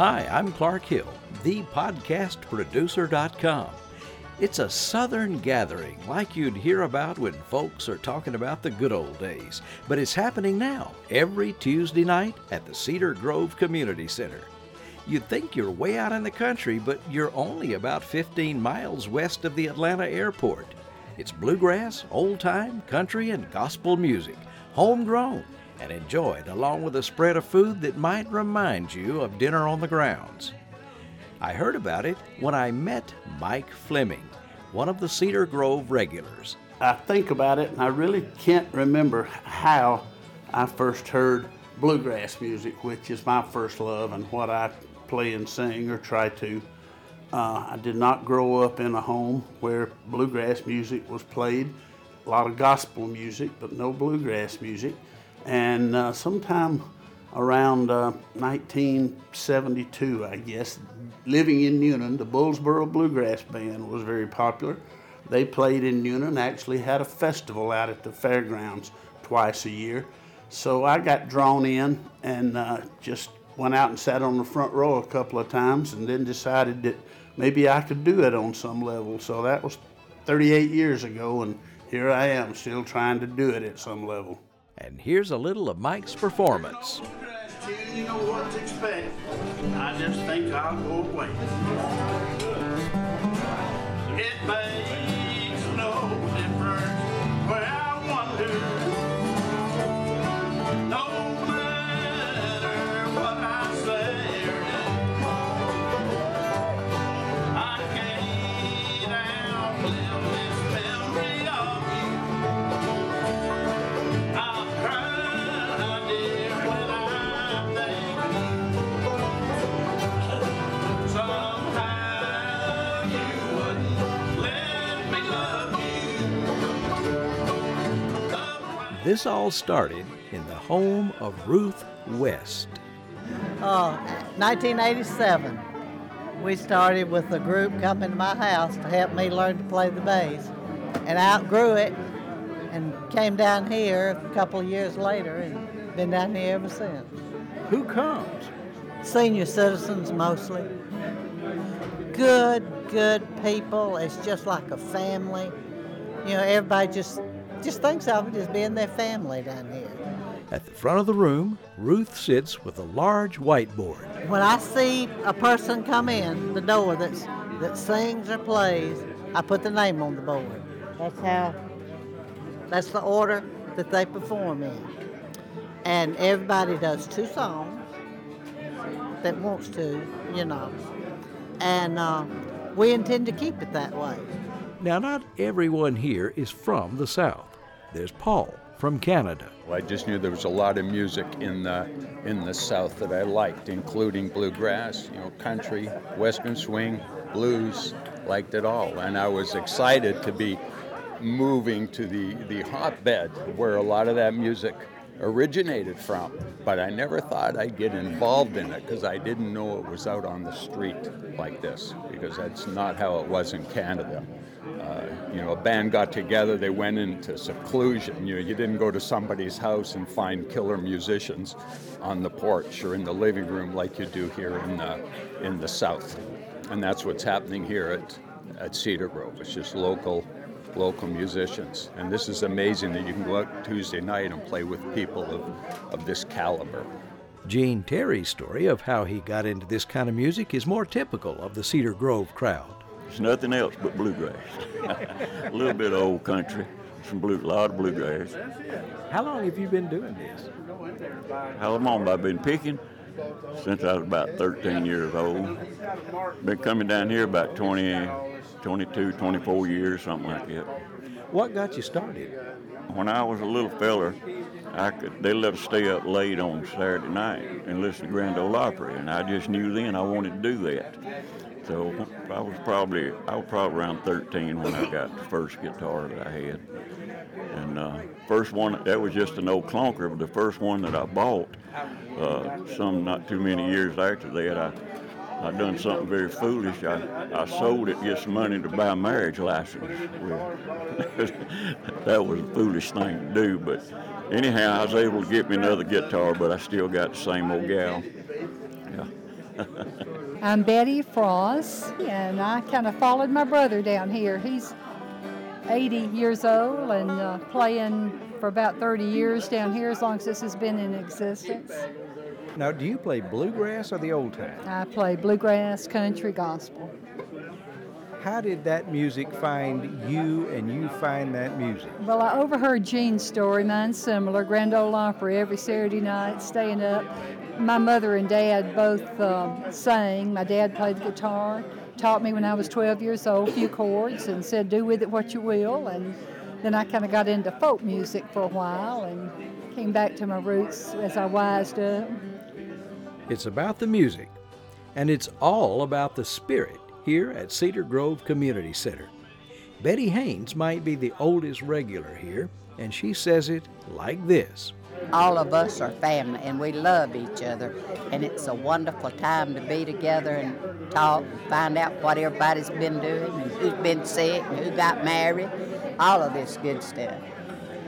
Hi, I'm Clark Hill, thepodcastproducer.com. It's a southern gathering like you'd hear about when folks are talking about the good old days, but it's happening now every Tuesday night at the Cedar Grove Community Center. You'd think you're way out in the country, but you're only about 15 miles west of the Atlanta airport. It's bluegrass, old time, country, and gospel music, homegrown and enjoyed along with a spread of food that might remind you of dinner on the grounds. I heard about it when I met Mike Fleming, one of the Cedar Grove regulars. I think about it and I really can't remember how I first heard bluegrass music, which is my first love and what I play and sing or try to. Uh, I did not grow up in a home where bluegrass music was played. A lot of gospel music, but no bluegrass music. And uh, sometime around uh, 1972, I guess, living in Newnan, the Bullsboro Bluegrass Band was very popular. They played in Newnan, actually had a festival out at the fairgrounds twice a year. So I got drawn in and uh, just went out and sat on the front row a couple of times and then decided that maybe I could do it on some level. So that was 38 years ago, and here I am still trying to do it at some level. And here's a little of Mike's performance. You know what to expect. I just think I'll go away. This all started in the home of Ruth West. Uh, 1987, we started with a group coming to my house to help me learn to play the bass. And I outgrew it and came down here a couple of years later and been down here ever since. Who comes? Senior citizens mostly. Good, good people. It's just like a family. You know, everybody just just thinks of it as being their family down here. At the front of the room, Ruth sits with a large whiteboard. When I see a person come in the door that's that sings or plays, I put the name on the board. That's how. That's the order that they perform in. And everybody does two songs that wants to, you know. And uh, we intend to keep it that way. Now, not everyone here is from the South. There's Paul from Canada. I just knew there was a lot of music in the in the South that I liked, including bluegrass, you know, country, western swing, blues, liked it all, and I was excited to be moving to the the hotbed where a lot of that music originated from. But I never thought I'd get involved in it because I didn't know it was out on the street like this, because that's not how it was in Canada. Uh, you know, a band got together, they went into seclusion. You know, you didn't go to somebody's house and find killer musicians on the porch or in the living room like you do here in the, in the South. And that's what's happening here at, at Cedar Grove. It's just local, local musicians. And this is amazing that you can go out Tuesday night and play with people of, of this caliber. Gene Terry's story of how he got into this kind of music is more typical of the Cedar Grove crowd. It's nothing else but bluegrass. a little bit of old country, some blue, a lot of bluegrass. How long have you been doing this? How long have I been picking? Since I was about 13 years old. Been coming down here about 20, 22, 24 years, something like that. What got you started? When I was a little feller, I could they let us stay up late on Saturday night and listen to Grand Ole Opry, and I just knew then I wanted to do that. So I was probably I was probably around 13 when I got the first guitar that I had, and uh, first one that was just an old clunker, but the first one that I bought, uh, some not too many years after that, I I done something very foolish. I, I sold it just money to buy a marriage license. that was a foolish thing to do, but anyhow, I was able to get me another guitar, but I still got the same old gal. I'm Betty Frost, and I kind of followed my brother down here. He's 80 years old and uh, playing for about 30 years down here, as long as this has been in existence. Now, do you play bluegrass or the old time? I play bluegrass, country, gospel. How did that music find you and you find that music? Well, I overheard Gene's story, mine's similar, Grand Ole Opry every Saturday night, staying up. My mother and dad both um, sang. My dad played the guitar, taught me when I was 12 years old a few chords, and said, do with it what you will. And then I kind of got into folk music for a while and came back to my roots as I wised up. It's about the music, and it's all about the spirit here at Cedar Grove Community Center. Betty Haynes might be the oldest regular here, and she says it like this. All of us are family and we love each other, and it's a wonderful time to be together and talk, find out what everybody's been doing, and who's been sick, and who got married, all of this good stuff.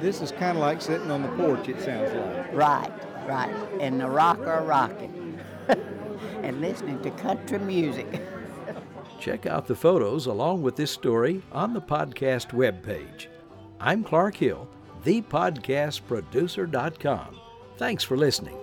This is kind of like sitting on the porch, it sounds like. Right, right, and the rocker rocking, and listening to country music. Check out the photos along with this story on the podcast webpage. I'm Clark Hill, thepodcastproducer.com. Thanks for listening.